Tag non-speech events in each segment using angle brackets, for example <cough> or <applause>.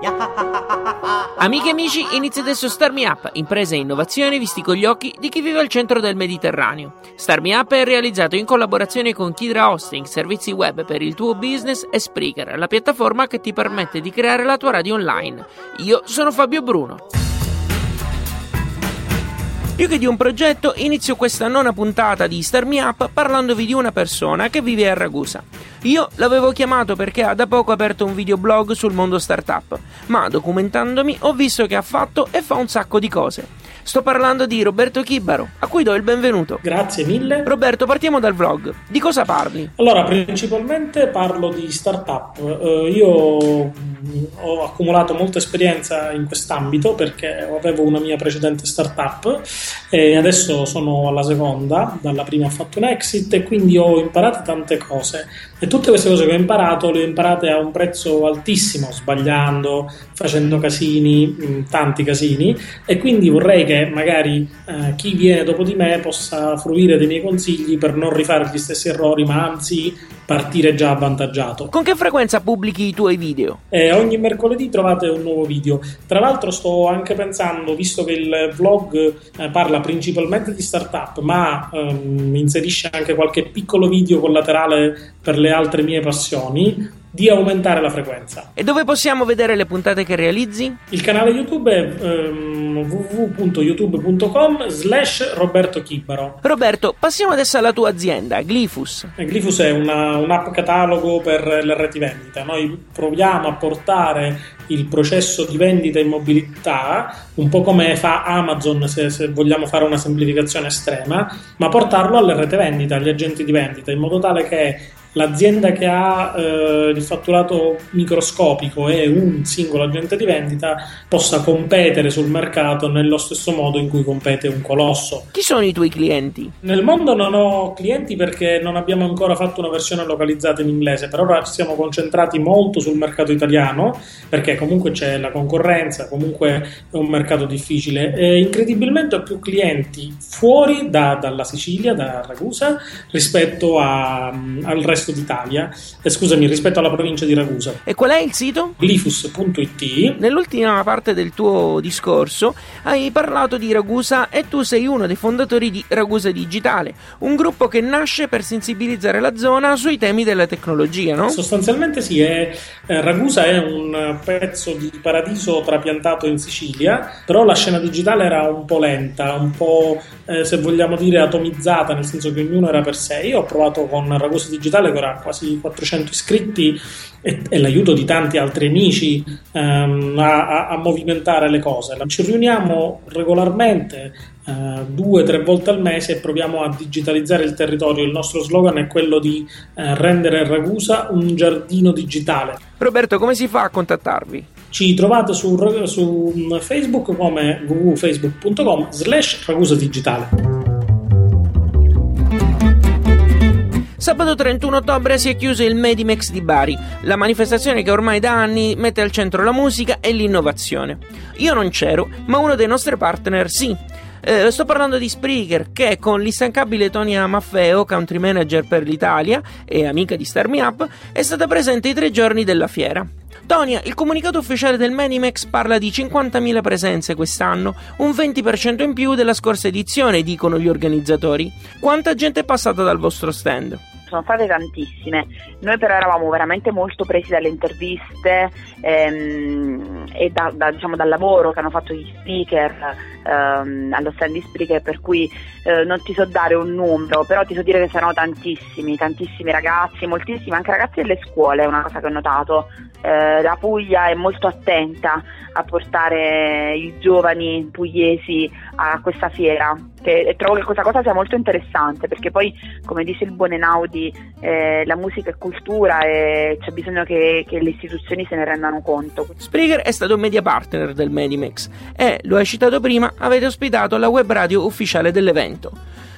<laughs> Amiche e amici, inizia adesso Star Me Up, impresa e innovazione visti con gli occhi di chi vive al centro del Mediterraneo. Star Me Up è realizzato in collaborazione con Kidra Hosting, servizi web per il tuo business e Spreaker, la piattaforma che ti permette di creare la tua radio online. Io sono Fabio Bruno. Più che di un progetto, inizio questa nona puntata di Star Me Up parlandovi di una persona che vive a Ragusa. Io l'avevo chiamato perché ha da poco aperto un videoblog sul mondo startup, ma documentandomi ho visto che ha fatto e fa un sacco di cose. Sto parlando di Roberto Chibaro, a cui do il benvenuto. Grazie mille. Roberto, partiamo dal vlog. Di cosa parli? Allora, principalmente parlo di startup. Eh, io mh, ho accumulato molta esperienza in quest'ambito perché avevo una mia precedente startup e adesso sono alla seconda, dalla prima ho fatto un exit e quindi ho imparato tante cose. E tutte queste cose che ho imparato le ho imparate a un prezzo altissimo, sbagliando, facendo casini, mh, tanti casini, e quindi vorrei che magari eh, chi viene dopo di me possa fruire dei miei consigli per non rifare gli stessi errori, ma anzi partire già avvantaggiato. Con che frequenza pubblichi i tuoi video? Eh, ogni mercoledì trovate un nuovo video. Tra l'altro sto anche pensando, visto che il vlog eh, parla principalmente di startup, ma ehm, inserisce anche qualche piccolo video collaterale per le altre mie passioni, di aumentare la frequenza. E dove possiamo vedere le puntate che realizzi? Il canale YouTube è ehm, www.youtube.com slash Roberto Chibaro. Roberto, passiamo adesso alla tua azienda, Glyphus. Eh, Glyphus è una, un'app catalogo per le reti vendita. Noi proviamo a portare il processo di vendita in mobilità, un po' come fa Amazon se, se vogliamo fare una semplificazione estrema, ma portarlo alle rete vendita, agli agenti di vendita, in modo tale che l'azienda che ha eh, il fatturato microscopico e un singolo agente di vendita possa competere sul mercato nello stesso modo in cui compete un colosso. Chi sono i tuoi clienti? Nel mondo non ho clienti perché non abbiamo ancora fatto una versione localizzata in inglese, per ora ci siamo concentrati molto sul mercato italiano perché comunque c'è la concorrenza, comunque è un mercato difficile e incredibilmente ho più clienti fuori da, dalla Sicilia, da Ragusa, rispetto a, al resto d'Italia, eh, scusami, rispetto alla provincia di Ragusa. E qual è il sito? Glyphus.it Nell'ultima parte del tuo discorso hai parlato di Ragusa e tu sei uno dei fondatori di Ragusa Digitale, un gruppo che nasce per sensibilizzare la zona sui temi della tecnologia, no? Sostanzialmente sì, è, eh, Ragusa è un pezzo di paradiso trapiantato in Sicilia, però la scena digitale era un po' lenta, un po' eh, se vogliamo dire atomizzata, nel senso che ognuno era per sé. Io ho provato con Ragusa Digitale che ora ha quasi 400 iscritti e, e l'aiuto di tanti altri amici ehm, a, a, movimentare le cose. Ci riuniamo regolarmente Uh, due o tre volte al mese e proviamo a digitalizzare il territorio. Il nostro slogan è quello di uh, rendere Ragusa un giardino digitale. Roberto, come si fa a contattarvi? Ci trovate su, su Facebook come www.facebook.com slash Ragusa Digitale. Sabato 31 ottobre si è chiuso il Medimex di Bari, la manifestazione che ormai da anni mette al centro la musica e l'innovazione. Io non c'ero, ma uno dei nostri partner sì. Eh, sto parlando di Spreaker che con l'instancabile Tonia Maffeo, country manager per l'Italia e amica di Star Me Up, è stata presente i tre giorni della fiera. Tonia, il comunicato ufficiale del Medimex parla di 50.000 presenze quest'anno, un 20% in più della scorsa edizione, dicono gli organizzatori. Quanta gente è passata dal vostro stand? Sono state tantissime. Noi però eravamo veramente molto presi dalle interviste ehm, e da, da, diciamo, dal lavoro che hanno fatto gli speaker ehm, allo stand di speaker, per cui eh, non ti so dare un numero, però ti so dire che saranno tantissimi, tantissimi ragazzi, moltissimi anche ragazzi delle scuole, è una cosa che ho notato. Eh, la Puglia è molto attenta a portare i giovani pugliesi a questa fiera che trovo che questa cosa sia molto interessante perché poi come dice il buon Enaudi eh, la musica è cultura e c'è bisogno che, che, le istituzioni se ne rendano conto. Spreaker è stato media partner del Medimex e lo hai citato prima avete ospitato la web radio ufficiale dell'evento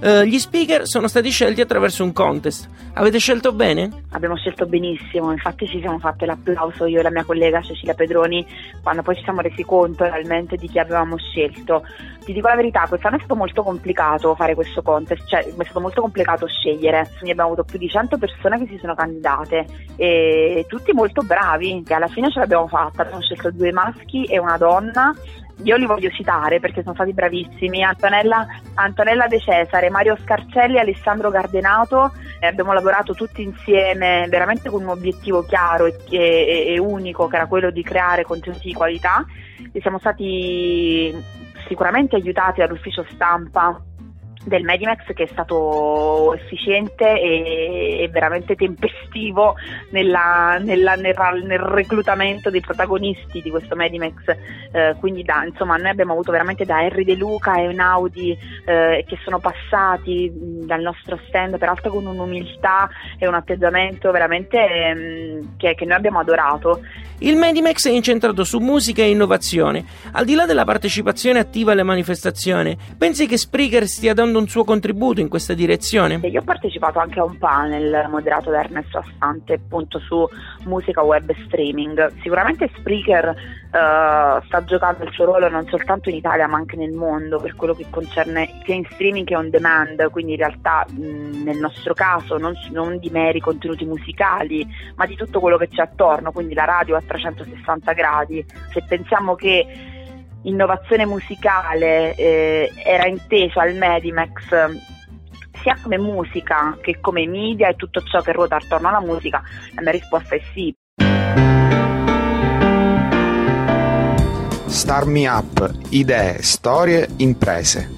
Eh, gli speaker sono stati scelti attraverso un contest. Avete scelto bene? Abbiamo scelto benissimo, infatti ci siamo fatte l'applauso io e la mia collega Cecilia Pedroni quando poi ci siamo resi conto realmente di chi avevamo scelto. Ti dico la verità, quest'anno è stato molto complicato fare questo contest, cioè è stato molto complicato scegliere. Quindi abbiamo avuto più di 100 persone che si sono candidate e tutti molto bravi, che alla fine ce l'abbiamo fatta. Abbiamo scelto due maschi e una donna io li voglio citare perché sono stati bravissimi, Antonella, Antonella De Cesare, Mario Scarcelli, Alessandro Gardenato, eh, abbiamo lavorato tutti insieme veramente con un obiettivo chiaro e, e, e unico che era quello di creare contenuti di qualità. E siamo stati sicuramente aiutati dall'ufficio stampa del Medimax che è stato efficiente e, e veramente tempestivo nella, nella, nel, nel, reclutamento dei protagonisti di questo Medimax. Eh, quindi da, insomma noi abbiamo avuto veramente da Henry De Luca e Einaudi eh, che sono passati dal nostro stand peraltro con un'umiltà e un atteggiamento veramente ehm, che, che noi abbiamo adorato il Medimax è incentrato su musica e innovazione al di là della partecipazione attiva alle manifestazioni pensi che Spreaker stia dando un suo contributo in questa direzione? Io ho partecipato anche a un panel moderato da Ernesto Assante appunto su musica web streaming. Sicuramente Spreaker uh, sta giocando il suo ruolo non soltanto in Italia ma anche nel mondo per quello che concerne sia in streaming che on demand, quindi in realtà mh, nel nostro caso non, non di meri contenuti musicali ma di tutto quello che c'è attorno, quindi la radio a 360 gradi. Se pensiamo che innovazione musicale eh, era inteso al Medimax sia come musica che come media e tutto ciò che ruota attorno alla musica, la mia risposta è sì. Star Me Up, idee, storie, imprese.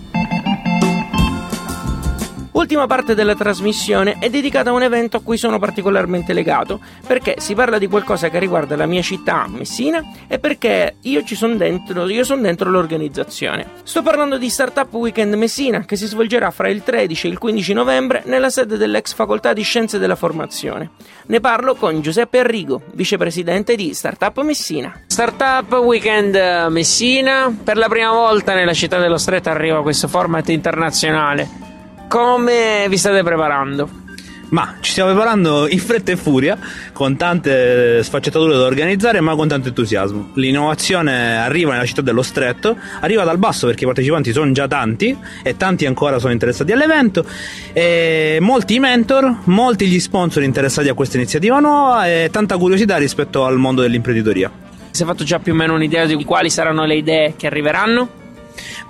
L'ultima parte della trasmissione è dedicata a un evento a cui sono particolarmente legato, perché si parla di qualcosa che riguarda la mia città, Messina, e perché io ci sono dentro, io sono dentro l'organizzazione. Sto parlando di Startup Weekend Messina, che si svolgerà fra il 13 e il 15 novembre nella sede dell'ex facoltà di Scienze della Formazione. Ne parlo con Giuseppe Arrigo, vicepresidente di Startup Messina. Startup Weekend Messina, per la prima volta nella città dello Stretto arriva questo format internazionale. Come vi state preparando? Ma ci stiamo preparando in fretta e furia, con tante sfaccettature da organizzare, ma con tanto entusiasmo. L'innovazione arriva nella città dello stretto, arriva dal basso perché i partecipanti sono già tanti e tanti ancora sono interessati all'evento. E molti mentor, molti gli sponsor interessati a questa iniziativa nuova e tanta curiosità rispetto al mondo dell'imprenditoria. Si è fatto già più o meno un'idea di quali saranno le idee che arriveranno?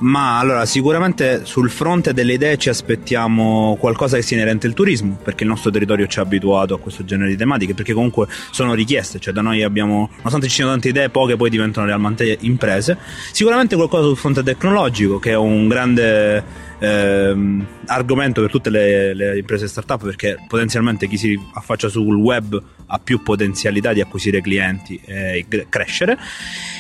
Ma allora, sicuramente sul fronte delle idee ci aspettiamo qualcosa che sia inerente al turismo, perché il nostro territorio ci ha abituato a questo genere di tematiche, perché comunque sono richieste, cioè da noi abbiamo, nonostante ci siano tante idee, poche poi diventano realmente imprese. Sicuramente qualcosa sul fronte tecnologico, che è un grande ehm, argomento per tutte le, le imprese startup, perché potenzialmente chi si affaccia sul web ha più potenzialità di acquisire clienti e crescere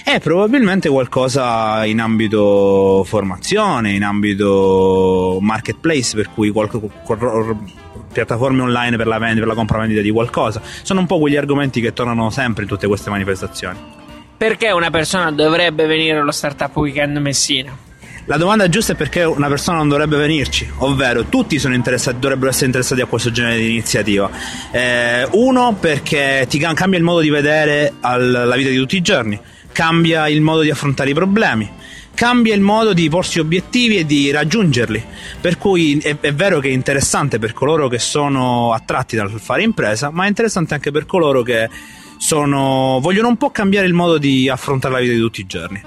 e probabilmente qualcosa in ambito formazione, in ambito marketplace, per cui qualche, piattaforme online per la, vendita, per la compravendita di qualcosa. Sono un po' quegli argomenti che tornano sempre in tutte queste manifestazioni. Perché una persona dovrebbe venire allo Startup Weekend Messina? La domanda giusta è perché una persona non dovrebbe venirci, ovvero tutti dovrebbero essere interessati a questo genere di iniziativa. Eh, uno perché ti cambia il modo di vedere la vita di tutti i giorni, cambia il modo di affrontare i problemi cambia il modo di porsi obiettivi e di raggiungerli. Per cui è, è, vero che è interessante per coloro che sono attratti dal fare impresa, ma è interessante anche per coloro che sono, vogliono un po' cambiare il modo di affrontare la vita di tutti i giorni.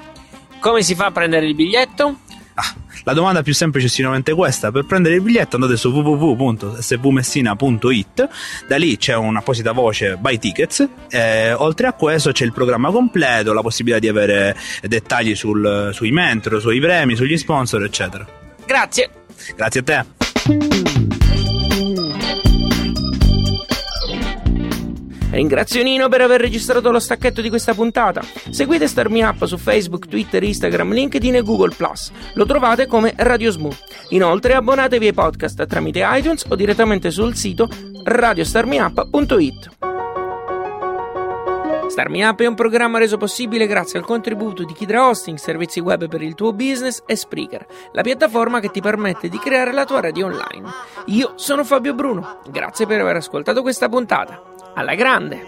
Come si fa a prendere il biglietto? Ah, la domanda più semplice è sicuramente questa. Per prendere il biglietto andate su www.svmessina.it, da lì c'è un'apposita voce buy tickets, eh, oltre a questo c'è il programma completo, la possibilità di avere dettagli sul, sui mentor, sui premi, sugli sponsor, eccetera. Grazie. Grazie a te. Ringrazio Nino per aver registrato lo stacchetto di questa puntata. Seguite Starmi Up su Facebook, Twitter, Instagram, LinkedIn e Google+. Lo trovate come Radio Smoo. Inoltre abbonatevi ai podcast tramite iTunes o direttamente sul sito radiostarmiup.it. Starmi Up è un programma reso possibile grazie al contributo di Kidra Hosting, servizi web per il tuo business e Spreaker, la piattaforma che ti permette di creare la tua radio online. Io sono Fabio Bruno, grazie per aver ascoltato questa puntata. Alla grande!